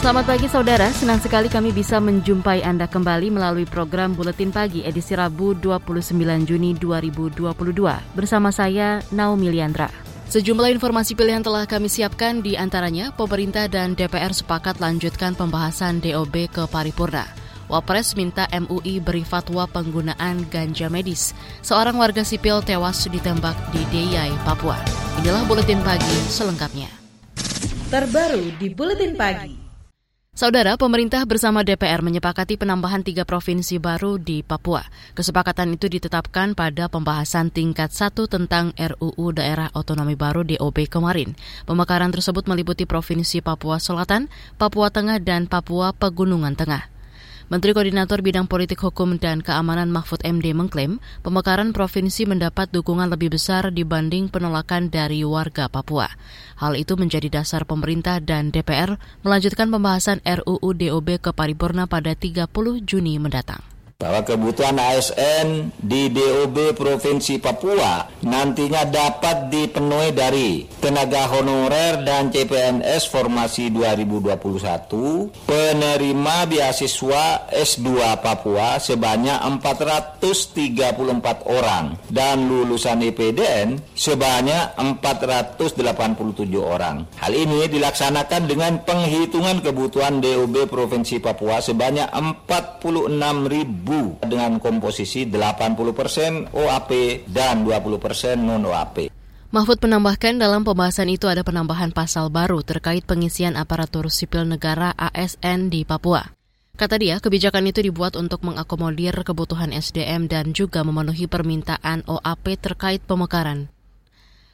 Selamat pagi saudara, senang sekali kami bisa menjumpai Anda kembali melalui program Buletin Pagi edisi Rabu 29 Juni 2022 bersama saya Naomi Liandra. Sejumlah informasi pilihan telah kami siapkan di antaranya pemerintah dan DPR sepakat lanjutkan pembahasan DOB ke paripurna. Wapres minta MUI beri fatwa penggunaan ganja medis. Seorang warga sipil tewas ditembak di Deyai, Papua. Inilah Buletin Pagi selengkapnya. Terbaru di Buletin Pagi. Saudara, pemerintah bersama DPR menyepakati penambahan tiga provinsi baru di Papua. Kesepakatan itu ditetapkan pada pembahasan tingkat satu tentang RUU Daerah Otonomi Baru DOB kemarin. Pemekaran tersebut meliputi Provinsi Papua Selatan, Papua Tengah, dan Papua Pegunungan Tengah. Menteri Koordinator Bidang Politik Hukum dan Keamanan Mahfud MD mengklaim pemekaran provinsi mendapat dukungan lebih besar dibanding penolakan dari warga Papua. Hal itu menjadi dasar pemerintah dan DPR melanjutkan pembahasan RUU DOB ke paripurna pada 30 Juni mendatang bahwa kebutuhan ASN di DOB Provinsi Papua nantinya dapat dipenuhi dari tenaga honorer dan CPNS formasi 2021, penerima beasiswa S2 Papua sebanyak 434 orang dan lulusan IPDN sebanyak 487 orang. Hal ini dilaksanakan dengan penghitungan kebutuhan DOB Provinsi Papua sebanyak 46 ribu dengan komposisi 80% OAP dan 20% non-OAP. Mahfud menambahkan dalam pembahasan itu ada penambahan pasal baru terkait pengisian aparatur sipil negara ASN di Papua. Kata dia, kebijakan itu dibuat untuk mengakomodir kebutuhan SDM dan juga memenuhi permintaan OAP terkait pemekaran.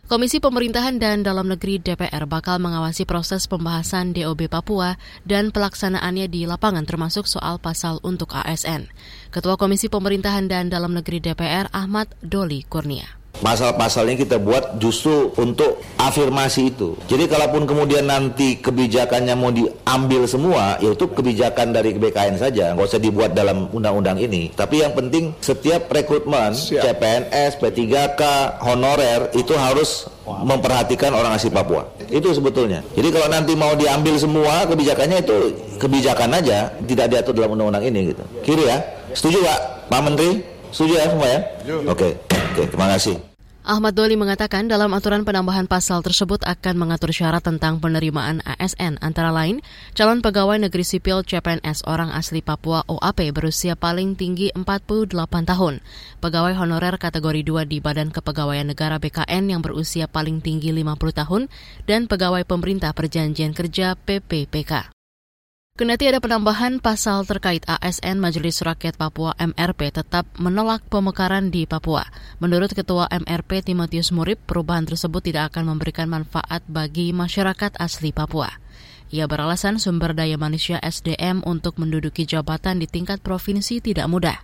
Komisi Pemerintahan dan Dalam Negeri DPR bakal mengawasi proses pembahasan DOB Papua dan pelaksanaannya di lapangan termasuk soal pasal untuk ASN. Ketua Komisi Pemerintahan dan Dalam Negeri DPR Ahmad Doli Kurnia. Pasal-pasalnya kita buat justru untuk afirmasi itu. Jadi kalaupun kemudian nanti kebijakannya mau diambil semua, yaitu kebijakan dari BKN saja, nggak usah dibuat dalam undang-undang ini. Tapi yang penting setiap rekrutmen, Siap. CPNS, P3K, honorer itu harus memperhatikan orang asli Papua. Itu sebetulnya. Jadi kalau nanti mau diambil semua kebijakannya itu kebijakan aja, tidak diatur dalam undang-undang ini gitu. Kiri ya. Setuju Pak? Pak Menteri? Setuju ya semua ya? Oke. Okay. Oke, terima kasih. Ahmad Doli mengatakan dalam aturan penambahan pasal tersebut akan mengatur syarat tentang penerimaan ASN antara lain calon pegawai negeri sipil CPNS orang asli Papua OAP berusia paling tinggi 48 tahun, pegawai honorer kategori 2 di Badan Kepegawaian Negara BKN yang berusia paling tinggi 50 tahun, dan pegawai pemerintah perjanjian kerja PPPK. Kendati ada penambahan pasal terkait ASN Majelis Rakyat Papua MRP tetap menolak pemekaran di Papua. Menurut Ketua MRP Timotius Murib, perubahan tersebut tidak akan memberikan manfaat bagi masyarakat asli Papua. Ia beralasan sumber daya manusia SDM untuk menduduki jabatan di tingkat provinsi tidak mudah.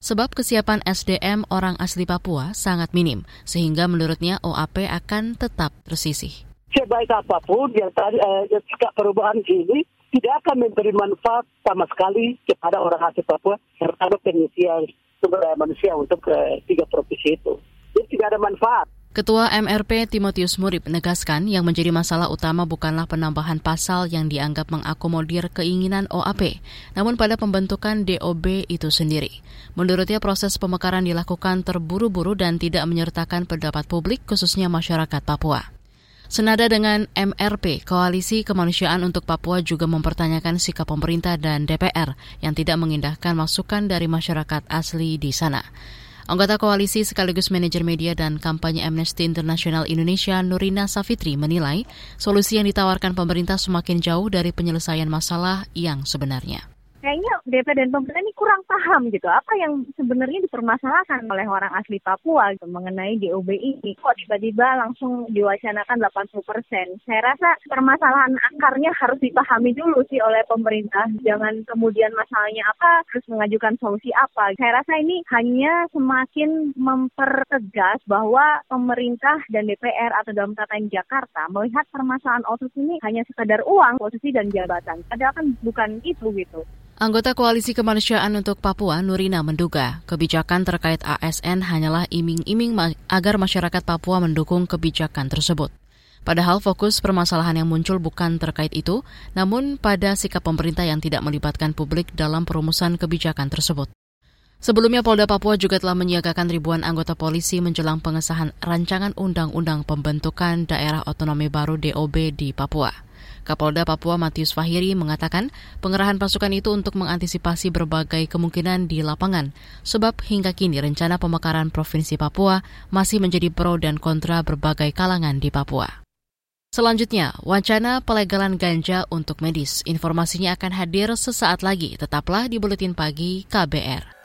Sebab kesiapan SDM orang asli Papua sangat minim, sehingga menurutnya OAP akan tetap tersisih. Sebaik apa pun yang tadi eh, perubahan ini tidak akan memberi manfaat sama sekali kepada orang asli Papua terhadap pengisian sumber daya manusia untuk ke tiga provinsi itu. Jadi tidak ada manfaat. Ketua MRP Timotius Murib menegaskan yang menjadi masalah utama bukanlah penambahan pasal yang dianggap mengakomodir keinginan OAP, namun pada pembentukan DOB itu sendiri. Menurutnya proses pemekaran dilakukan terburu-buru dan tidak menyertakan pendapat publik khususnya masyarakat Papua. Senada dengan MRP, Koalisi Kemanusiaan untuk Papua juga mempertanyakan sikap pemerintah dan DPR yang tidak mengindahkan masukan dari masyarakat asli di sana. Anggota koalisi sekaligus manajer media dan kampanye Amnesty International Indonesia Nurina Safitri menilai solusi yang ditawarkan pemerintah semakin jauh dari penyelesaian masalah yang sebenarnya kayaknya DPR dan pemerintah ini kurang paham gitu apa yang sebenarnya dipermasalahkan oleh orang asli Papua gitu, mengenai DOB ini. Kok tiba-tiba langsung diwacanakan 80 persen? Saya rasa permasalahan akarnya harus dipahami dulu sih oleh pemerintah. Jangan kemudian masalahnya apa, terus mengajukan solusi apa. Saya rasa ini hanya semakin mempertegas bahwa pemerintah dan DPR atau dalam tata Jakarta melihat permasalahan OSIS ini hanya sekedar uang, posisi dan jabatan. Padahal kan bukan itu gitu. Anggota Koalisi Kemanusiaan untuk Papua, Nurina, menduga kebijakan terkait ASN hanyalah iming-iming agar masyarakat Papua mendukung kebijakan tersebut. Padahal fokus permasalahan yang muncul bukan terkait itu, namun pada sikap pemerintah yang tidak melibatkan publik dalam perumusan kebijakan tersebut. Sebelumnya Polda Papua juga telah menyiagakan ribuan anggota polisi menjelang pengesahan rancangan undang-undang pembentukan daerah otonomi baru DOB di Papua. Kapolda Papua Matius Fahiri mengatakan pengerahan pasukan itu untuk mengantisipasi berbagai kemungkinan di lapangan, sebab hingga kini rencana pemekaran Provinsi Papua masih menjadi pro dan kontra berbagai kalangan di Papua. Selanjutnya, wacana pelegalan ganja untuk medis. Informasinya akan hadir sesaat lagi. Tetaplah di Buletin Pagi KBR.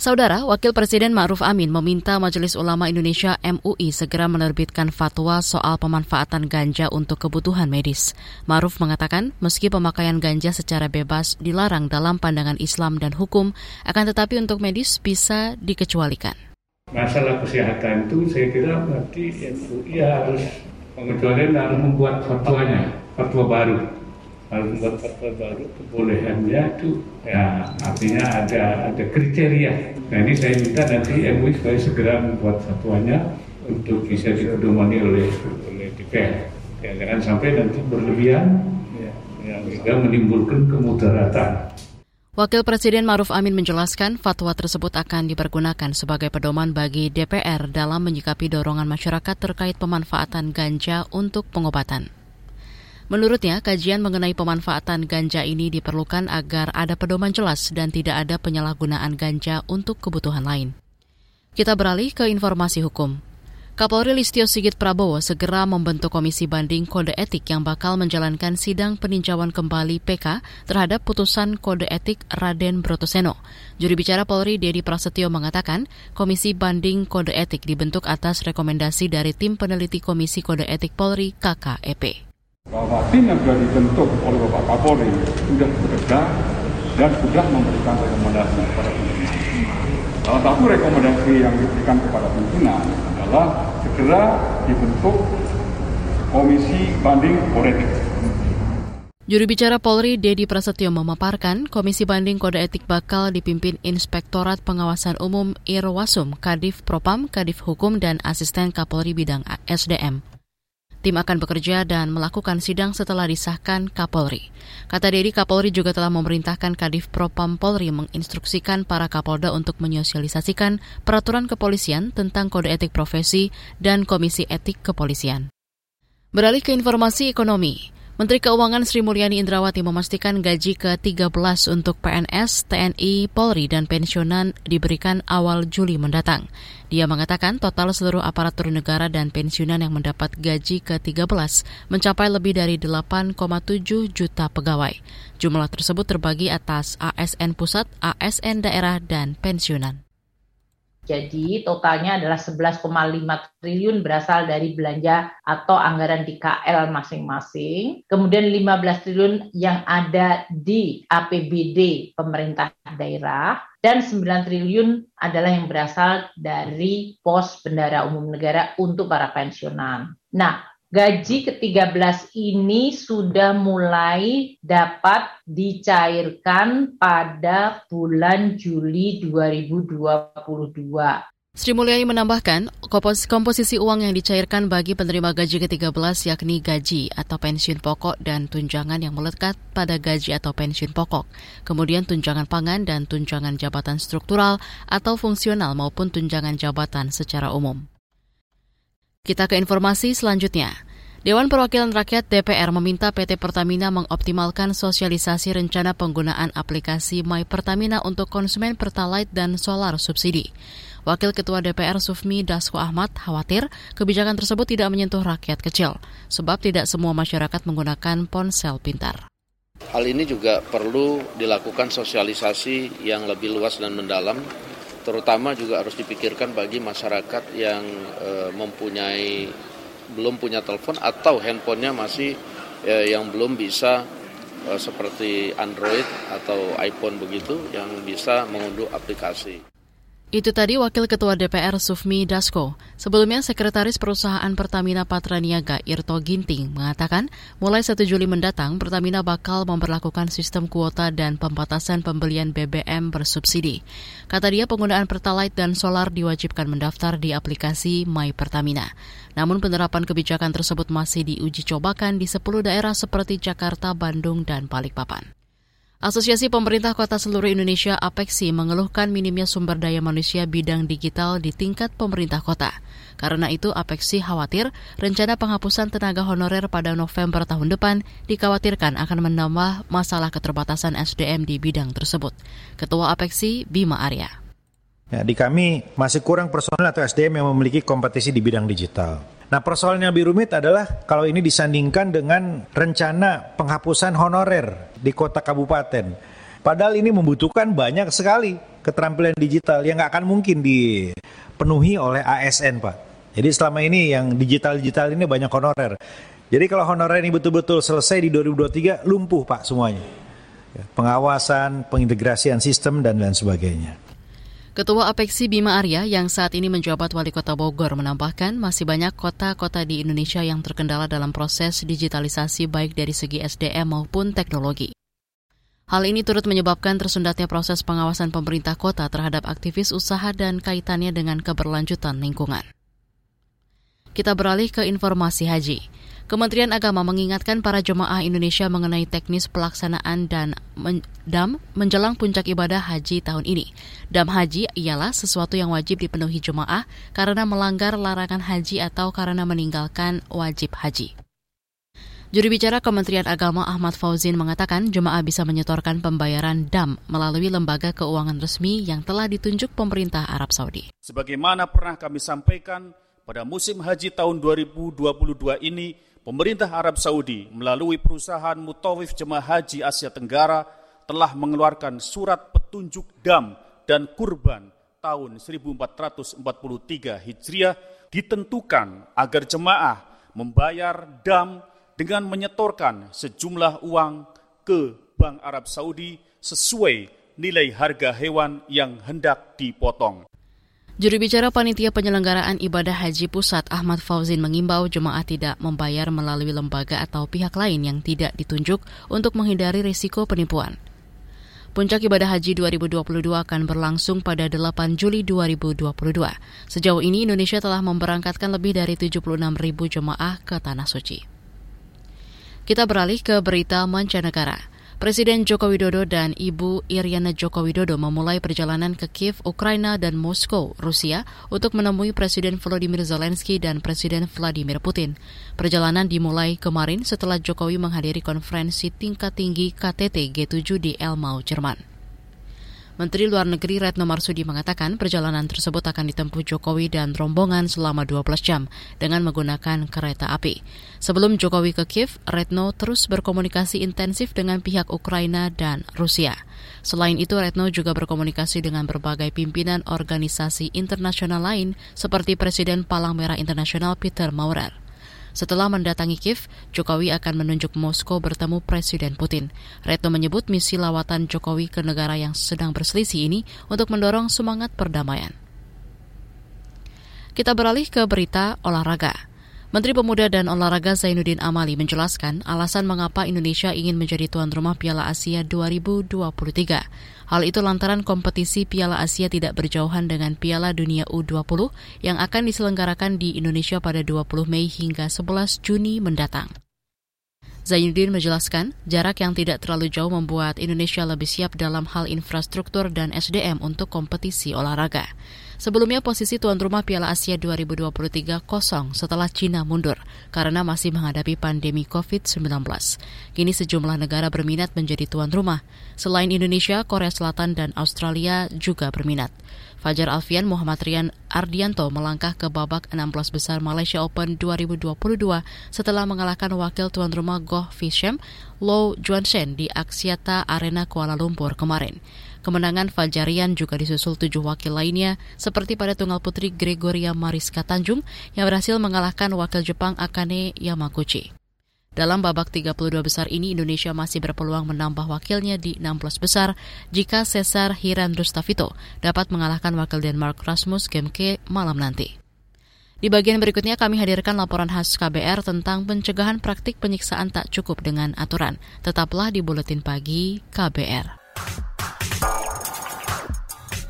Saudara, Wakil Presiden Ma'ruf Amin meminta Majelis Ulama Indonesia MUI segera menerbitkan fatwa soal pemanfaatan ganja untuk kebutuhan medis. Ma'ruf mengatakan, meski pemakaian ganja secara bebas dilarang dalam pandangan Islam dan hukum, akan tetapi untuk medis bisa dikecualikan. Masalah kesehatan itu saya kira berarti MUI harus pengecualian harus membuat fatwanya, fatwa baru kalau membuat fatwa baru kebolehannya itu ya artinya ada ada kriteria. Nah ini saya minta nanti MUI supaya segera membuat fatwanya untuk bisa dipedomani oleh oleh DPR. Ya, jangan sampai nanti berlebihan ya, yang juga menimbulkan kemudaratan. Wakil Presiden Maruf Amin menjelaskan fatwa tersebut akan dipergunakan sebagai pedoman bagi DPR dalam menyikapi dorongan masyarakat terkait pemanfaatan ganja untuk pengobatan. Menurutnya, kajian mengenai pemanfaatan ganja ini diperlukan agar ada pedoman jelas dan tidak ada penyalahgunaan ganja untuk kebutuhan lain. Kita beralih ke informasi hukum. Kapolri Listio Sigit Prabowo segera membentuk komisi banding kode etik yang bakal menjalankan sidang peninjauan kembali PK terhadap putusan kode etik Raden Brotoseno. Juri bicara Polri Dedi Prasetyo mengatakan, komisi banding kode etik dibentuk atas rekomendasi dari tim peneliti Komisi Kode Etik Polri KKEP bahwa tim yang sudah dibentuk oleh Bapak Kapolri sudah bekerja dan sudah memberikan rekomendasi kepada pimpinan. Salah satu rekomendasi yang diberikan kepada pimpinan adalah segera dibentuk Komisi Banding Kode Etik. Juru bicara Polri Dedi Prasetyo memaparkan Komisi Banding Kode Etik bakal dipimpin Inspektorat Pengawasan Umum Irwasum, Kadif Propam, Kadif Hukum, dan Asisten Kapolri Bidang SDM. Tim akan bekerja dan melakukan sidang setelah disahkan Kapolri. Kata Dedi, Kapolri juga telah memerintahkan Kadif Propam Polri menginstruksikan para Kapolda untuk menyosialisasikan peraturan kepolisian tentang kode etik profesi dan komisi etik kepolisian. Beralih ke informasi ekonomi. Menteri Keuangan Sri Mulyani Indrawati memastikan gaji ke-13 untuk PNS, TNI, Polri, dan pensiunan diberikan awal Juli mendatang. Dia mengatakan total seluruh aparatur negara dan pensiunan yang mendapat gaji ke-13 mencapai lebih dari 8,7 juta pegawai. Jumlah tersebut terbagi atas ASN pusat, ASN daerah, dan pensiunan. Jadi totalnya adalah 11,5 triliun berasal dari belanja atau anggaran di KL masing-masing. Kemudian 15 triliun yang ada di APBD pemerintah daerah dan 9 triliun adalah yang berasal dari pos bendara umum negara untuk para pensiunan. Nah, gaji ke-13 ini sudah mulai dapat dicairkan pada bulan Juli 2022. Sri Mulyani menambahkan, komposisi uang yang dicairkan bagi penerima gaji ke-13 yakni gaji atau pensiun pokok dan tunjangan yang melekat pada gaji atau pensiun pokok, kemudian tunjangan pangan dan tunjangan jabatan struktural atau fungsional maupun tunjangan jabatan secara umum. Kita ke informasi selanjutnya. Dewan Perwakilan Rakyat DPR meminta PT Pertamina mengoptimalkan sosialisasi rencana penggunaan aplikasi My Pertamina untuk konsumen Pertalite dan solar subsidi. Wakil Ketua DPR Sufmi Dasko Ahmad khawatir kebijakan tersebut tidak menyentuh rakyat kecil, sebab tidak semua masyarakat menggunakan ponsel pintar. Hal ini juga perlu dilakukan sosialisasi yang lebih luas dan mendalam, terutama juga harus dipikirkan bagi masyarakat yang e, mempunyai belum punya telepon atau handphonenya masih ya, yang belum bisa uh, seperti Android atau iPhone begitu yang bisa mengunduh aplikasi. Itu tadi Wakil Ketua DPR Sufmi Dasko. Sebelumnya, Sekretaris Perusahaan Pertamina Patraniaga Irto Ginting mengatakan mulai 1 Juli mendatang Pertamina bakal memperlakukan sistem kuota dan pembatasan pembelian BBM bersubsidi. Kata dia penggunaan Pertalite dan solar diwajibkan mendaftar di aplikasi My Pertamina. Namun penerapan kebijakan tersebut masih diuji cobakan di 10 daerah seperti Jakarta, Bandung, dan Balikpapan. Asosiasi Pemerintah Kota Seluruh Indonesia APEXI mengeluhkan minimnya sumber daya manusia bidang digital di tingkat pemerintah kota. Karena itu APEXI khawatir rencana penghapusan tenaga honorer pada November tahun depan dikhawatirkan akan menambah masalah keterbatasan SDM di bidang tersebut. Ketua APEXI Bima Arya. Ya, di kami masih kurang personel atau SDM yang memiliki kompetisi di bidang digital. Nah persoalan yang lebih rumit adalah kalau ini disandingkan dengan rencana penghapusan honorer di kota kabupaten. Padahal ini membutuhkan banyak sekali keterampilan digital yang nggak akan mungkin dipenuhi oleh ASN Pak. Jadi selama ini yang digital-digital ini banyak honorer. Jadi kalau honorer ini betul-betul selesai di 2023 lumpuh Pak semuanya. Pengawasan, pengintegrasian sistem dan lain sebagainya. Ketua Apeksi Bima Arya yang saat ini menjabat Wali Kota Bogor menambahkan masih banyak kota-kota di Indonesia yang terkendala dalam proses digitalisasi baik dari segi SDM maupun teknologi. Hal ini turut menyebabkan tersendatnya proses pengawasan pemerintah kota terhadap aktivis usaha dan kaitannya dengan keberlanjutan lingkungan. Kita beralih ke informasi haji. Kementerian Agama mengingatkan para jemaah Indonesia mengenai teknis pelaksanaan dan men dam menjelang puncak ibadah haji tahun ini. Dam haji ialah sesuatu yang wajib dipenuhi jemaah karena melanggar larangan haji atau karena meninggalkan wajib haji. Juru bicara Kementerian Agama Ahmad Fauzin mengatakan jemaah bisa menyetorkan pembayaran dam melalui lembaga keuangan resmi yang telah ditunjuk pemerintah Arab Saudi. Sebagaimana pernah kami sampaikan, pada musim haji tahun 2022 ini, pemerintah Arab Saudi melalui perusahaan Mutawif Jemaah Haji Asia Tenggara telah mengeluarkan surat petunjuk dam dan kurban tahun 1443 Hijriah ditentukan agar jemaah membayar dam dengan menyetorkan sejumlah uang ke Bank Arab Saudi sesuai nilai harga hewan yang hendak dipotong. Juru bicara panitia penyelenggaraan ibadah haji pusat Ahmad Fauzin mengimbau jemaah tidak membayar melalui lembaga atau pihak lain yang tidak ditunjuk untuk menghindari risiko penipuan. Puncak ibadah haji 2022 akan berlangsung pada 8 Juli 2022. Sejauh ini Indonesia telah memberangkatkan lebih dari 76 ribu jemaah ke Tanah Suci. Kita beralih ke berita mancanegara. Presiden Joko Widodo dan Ibu Iriana Joko Widodo memulai perjalanan ke Kiev, Ukraina, dan Moskow, Rusia untuk menemui Presiden Volodymyr Zelensky dan Presiden Vladimir Putin. Perjalanan dimulai kemarin setelah Jokowi menghadiri konferensi tingkat tinggi KTT G7 di Elmau, Jerman. Menteri Luar Negeri Retno Marsudi mengatakan perjalanan tersebut akan ditempuh Jokowi dan rombongan selama 12 jam dengan menggunakan kereta api. Sebelum Jokowi ke Kiev, Retno terus berkomunikasi intensif dengan pihak Ukraina dan Rusia. Selain itu, Retno juga berkomunikasi dengan berbagai pimpinan organisasi internasional lain seperti Presiden Palang Merah Internasional Peter Maurer. Setelah mendatangi Kiev, Jokowi akan menunjuk Moskow bertemu Presiden Putin. Retno menyebut misi lawatan Jokowi ke negara yang sedang berselisih ini untuk mendorong semangat perdamaian. Kita beralih ke berita olahraga. Menteri Pemuda dan Olahraga Zainuddin Amali menjelaskan alasan mengapa Indonesia ingin menjadi tuan rumah Piala Asia 2023. Hal itu lantaran kompetisi Piala Asia tidak berjauhan dengan Piala Dunia U20 yang akan diselenggarakan di Indonesia pada 20 Mei hingga 11 Juni mendatang. Zainuddin menjelaskan, jarak yang tidak terlalu jauh membuat Indonesia lebih siap dalam hal infrastruktur dan SDM untuk kompetisi olahraga. Sebelumnya posisi tuan rumah Piala Asia 2023 kosong setelah Cina mundur karena masih menghadapi pandemi COVID-19. Kini sejumlah negara berminat menjadi tuan rumah. Selain Indonesia, Korea Selatan dan Australia juga berminat. Fajar Alfian Muhammad Rian Ardianto melangkah ke babak 16 besar Malaysia Open 2022 setelah mengalahkan wakil tuan rumah Goh Fishem, Low Juan-shen di Axiata Arena Kuala Lumpur kemarin. Kemenangan Fajarian juga disusul tujuh wakil lainnya, seperti pada tunggal putri Gregoria Mariska Tanjung yang berhasil mengalahkan wakil Jepang Akane Yamaguchi. Dalam babak 32 besar ini, Indonesia masih berpeluang menambah wakilnya di 16 besar jika Cesar Hiran Rustavito dapat mengalahkan wakil Denmark Rasmus Gemke malam nanti. Di bagian berikutnya kami hadirkan laporan khas KBR tentang pencegahan praktik penyiksaan tak cukup dengan aturan. Tetaplah di Buletin Pagi KBR.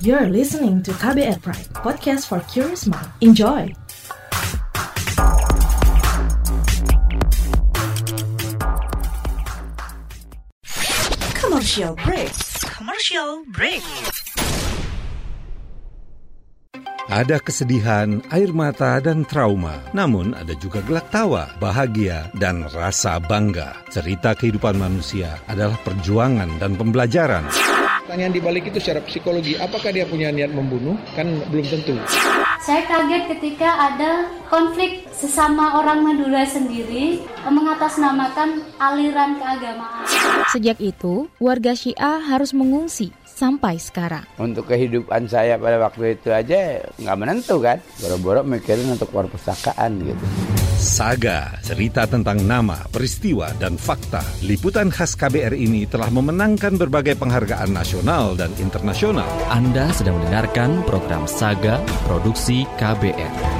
You're listening to KBR Pride, podcast for curious mind. Enjoy! Commercial break. Commercial break. Ada kesedihan, air mata, dan trauma. Namun ada juga gelak tawa, bahagia, dan rasa bangga. Cerita kehidupan manusia adalah perjuangan dan pembelajaran. Pertanyaan di balik itu secara psikologi, apakah dia punya niat membunuh? Kan belum tentu. Saya kaget ketika ada konflik sesama orang Madura sendiri mengatasnamakan aliran keagamaan. Sejak itu, warga Syiah harus mengungsi sampai sekarang. Untuk kehidupan saya pada waktu itu aja nggak menentu kan. Boro-boro mikirin untuk perpustakaan gitu. Saga, cerita tentang nama, peristiwa, dan fakta. Liputan khas KBR ini telah memenangkan berbagai penghargaan nasional dan internasional. Anda sedang mendengarkan program Saga Produksi KBR.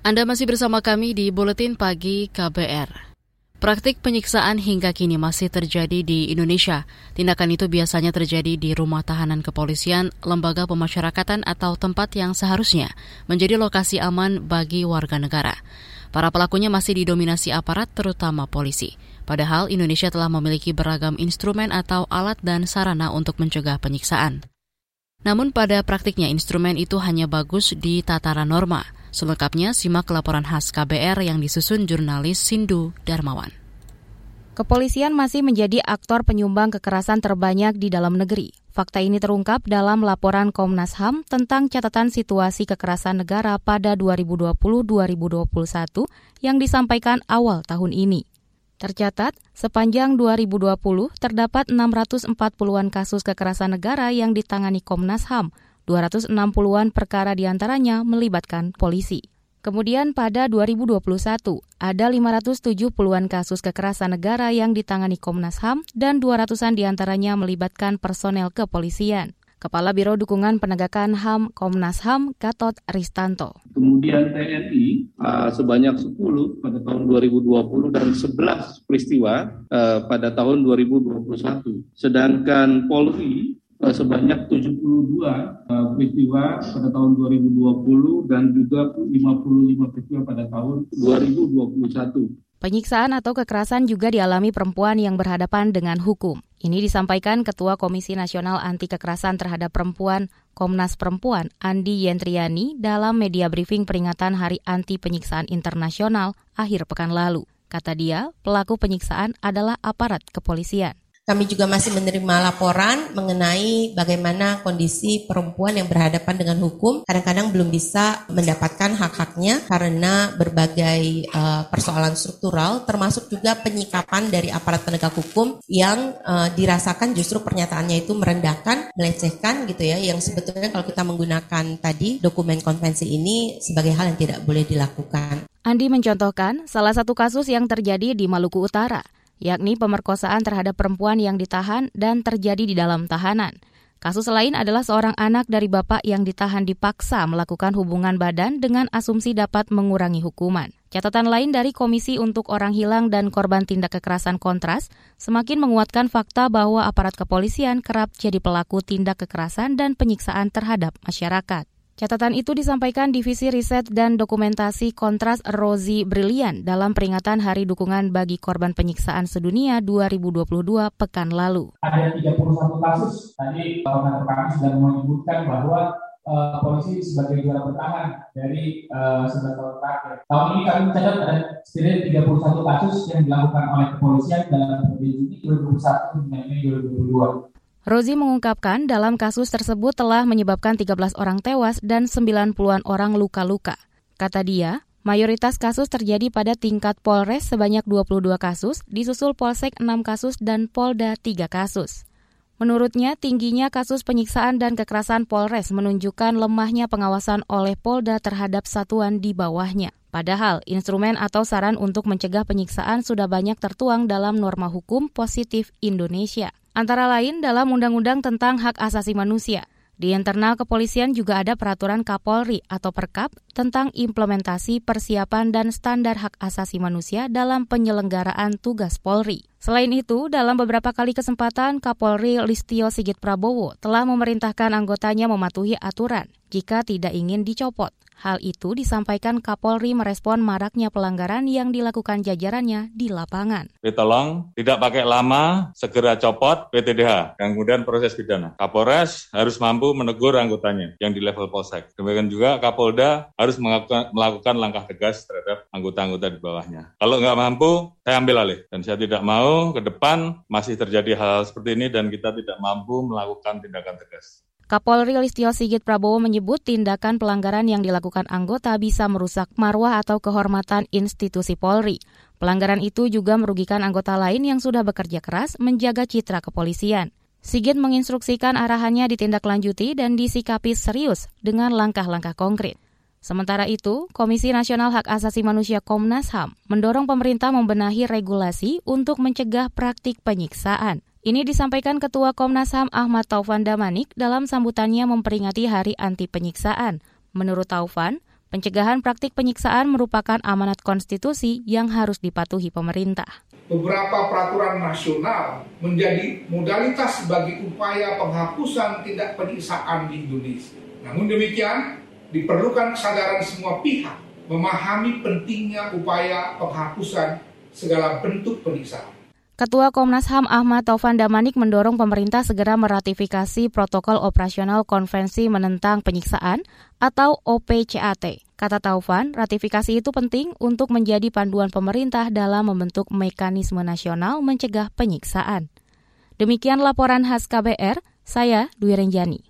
Anda masih bersama kami di Buletin Pagi KBR. Praktik penyiksaan hingga kini masih terjadi di Indonesia. Tindakan itu biasanya terjadi di rumah tahanan kepolisian, lembaga pemasyarakatan atau tempat yang seharusnya menjadi lokasi aman bagi warga negara. Para pelakunya masih didominasi aparat terutama polisi. Padahal Indonesia telah memiliki beragam instrumen atau alat dan sarana untuk mencegah penyiksaan. Namun pada praktiknya instrumen itu hanya bagus di tataran norma – Selengkapnya simak laporan khas KBR yang disusun jurnalis Sindu Darmawan. Kepolisian masih menjadi aktor penyumbang kekerasan terbanyak di dalam negeri. Fakta ini terungkap dalam laporan Komnas HAM tentang catatan situasi kekerasan negara pada 2020-2021 yang disampaikan awal tahun ini. Tercatat, sepanjang 2020 terdapat 640-an kasus kekerasan negara yang ditangani Komnas HAM, 260-an perkara di antaranya melibatkan polisi. Kemudian pada 2021, ada 570-an kasus kekerasan negara yang ditangani Komnas HAM dan 200-an di antaranya melibatkan personel kepolisian. Kepala Biro Dukungan Penegakan HAM Komnas HAM Gatot Ristanto. Kemudian TNI uh, sebanyak 10 pada tahun 2020 dan 11 peristiwa uh, pada tahun 2021. Sedangkan Polri Eh, sebanyak 72 eh, peristiwa pada tahun 2020 dan juga 55 peristiwa pada tahun 2021. Penyiksaan atau kekerasan juga dialami perempuan yang berhadapan dengan hukum. Ini disampaikan Ketua Komisi Nasional Anti Kekerasan Terhadap Perempuan Komnas Perempuan Andi Yentriani dalam media briefing peringatan Hari Anti Penyiksaan Internasional akhir pekan lalu. Kata dia, pelaku penyiksaan adalah aparat kepolisian Kami juga masih menerima laporan mengenai bagaimana kondisi perempuan yang berhadapan dengan hukum. Kadang-kadang belum bisa mendapatkan hak-haknya karena berbagai uh, persoalan struktural termasuk juga penyikapan dari aparat penegak hukum yang uh, dirasakan justru pernyataannya itu merendahkan, melecehkan gitu ya. Yang sebetulnya kalau kita menggunakan tadi dokumen konvensi ini sebagai hal yang tidak boleh dilakukan. Andi mencontohkan salah satu kasus yang terjadi di Maluku Utara yakni pemerkosaan terhadap perempuan yang ditahan dan terjadi di dalam tahanan. Kasus lain adalah seorang anak dari bapak yang ditahan dipaksa melakukan hubungan badan dengan asumsi dapat mengurangi hukuman. Catatan lain dari Komisi untuk Orang Hilang dan Korban Tindak Kekerasan Kontras semakin menguatkan fakta bahwa aparat kepolisian kerap jadi pelaku tindak kekerasan dan penyiksaan terhadap masyarakat. Catatan itu disampaikan Divisi Riset dan Dokumentasi Kontras Rozi Brilian dalam peringatan Hari Dukungan bagi Korban Penyiksaan Sedunia 2022 pekan lalu. Ada 31 kasus, tadi koordinator kami sudah menyebutkan bahwa uh, polisi sebagai juara bertahan dari uh, tahun terakhir. Tahun ini kami mencatat ada setidaknya 31 kasus yang dilakukan oleh kepolisian dalam periode Juni 2021 hingga Mei 2022. Rozi mengungkapkan dalam kasus tersebut telah menyebabkan 13 orang tewas dan 90-an orang luka-luka. Kata dia, mayoritas kasus terjadi pada tingkat Polres sebanyak 22 kasus, disusul Polsek 6 kasus dan Polda 3 kasus. Menurutnya, tingginya kasus penyiksaan dan kekerasan Polres menunjukkan lemahnya pengawasan oleh Polda terhadap satuan di bawahnya. Padahal, instrumen atau saran untuk mencegah penyiksaan sudah banyak tertuang dalam norma hukum positif Indonesia antara lain dalam Undang-Undang tentang Hak Asasi Manusia. Di internal kepolisian juga ada peraturan Kapolri atau Perkap tentang implementasi persiapan dan standar hak asasi manusia dalam penyelenggaraan tugas Polri. Selain itu, dalam beberapa kali kesempatan, Kapolri Listio Sigit Prabowo telah memerintahkan anggotanya mematuhi aturan jika tidak ingin dicopot. Hal itu disampaikan Kapolri merespon maraknya pelanggaran yang dilakukan jajarannya di lapangan. Tolong tidak pakai lama, segera copot PTDH, dan kemudian proses pidana. Kapolres harus mampu menegur anggotanya yang di level polsek. Demikian juga Kapolda harus melakukan langkah tegas terhadap anggota-anggota di bawahnya. Kalau nggak mampu, saya ambil alih. Dan saya tidak mau ke depan masih terjadi hal, -hal seperti ini dan kita tidak mampu melakukan tindakan tegas. Kapolri Listio Sigit Prabowo menyebut tindakan pelanggaran yang dilakukan anggota bisa merusak marwah atau kehormatan institusi Polri. Pelanggaran itu juga merugikan anggota lain yang sudah bekerja keras menjaga citra kepolisian. Sigit menginstruksikan arahannya ditindaklanjuti dan disikapi serius dengan langkah-langkah konkret. Sementara itu, Komisi Nasional Hak Asasi Manusia Komnas HAM mendorong pemerintah membenahi regulasi untuk mencegah praktik penyiksaan. Ini disampaikan Ketua Komnas HAM Ahmad Taufan Damanik dalam sambutannya memperingati Hari Anti Penyiksaan. Menurut Taufan, pencegahan praktik penyiksaan merupakan amanat konstitusi yang harus dipatuhi pemerintah. Beberapa peraturan nasional menjadi modalitas bagi upaya penghapusan tindak penyiksaan di Indonesia. Namun demikian, diperlukan kesadaran semua pihak memahami pentingnya upaya penghapusan segala bentuk penyiksaan. Ketua Komnas HAM Ahmad Taufan Damanik mendorong pemerintah segera meratifikasi Protokol Operasional Konvensi Menentang Penyiksaan atau OPCAT. Kata Taufan, ratifikasi itu penting untuk menjadi panduan pemerintah dalam membentuk mekanisme nasional mencegah penyiksaan. Demikian laporan khas KBR, saya Dwi Renjani.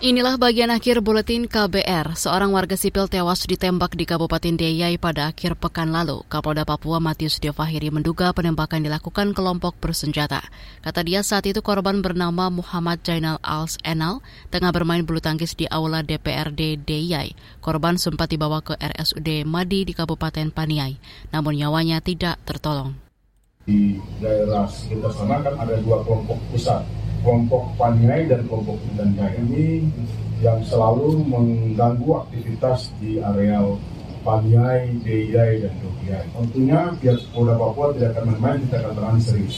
Inilah bagian akhir buletin KBR. Seorang warga sipil tewas ditembak di Kabupaten Deyai pada akhir pekan lalu. Kapolda Papua Matius Diofahiri menduga penembakan dilakukan kelompok bersenjata. Kata dia saat itu korban bernama Muhammad Jainal Als Enal tengah bermain bulu tangkis di aula DPRD Deyai. Korban sempat dibawa ke RSUD Madi di Kabupaten Paniai, namun nyawanya tidak tertolong. Di daerah sekitar sana kan ada dua kelompok besar kelompok Paniai dan kelompok Indan ini yang selalu mengganggu aktivitas di areal Paniai, Deyai, dan Dogiai. Tentunya pihak Polda Papua tidak akan main-main, kita akan tangani serius.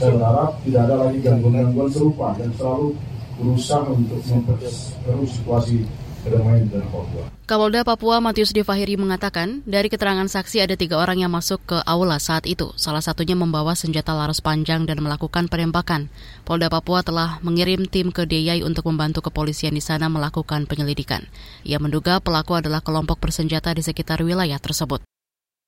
Saya berharap tidak ada lagi gangguan-gangguan serupa yang selalu berusaha untuk memperkeruh situasi kedamaian Papua. Kapolda Papua Matius Devahiri mengatakan, dari keterangan saksi ada tiga orang yang masuk ke aula saat itu. Salah satunya membawa senjata laras panjang dan melakukan penembakan. Polda Papua telah mengirim tim ke Deyai untuk membantu kepolisian di sana melakukan penyelidikan. Ia menduga pelaku adalah kelompok bersenjata di sekitar wilayah tersebut.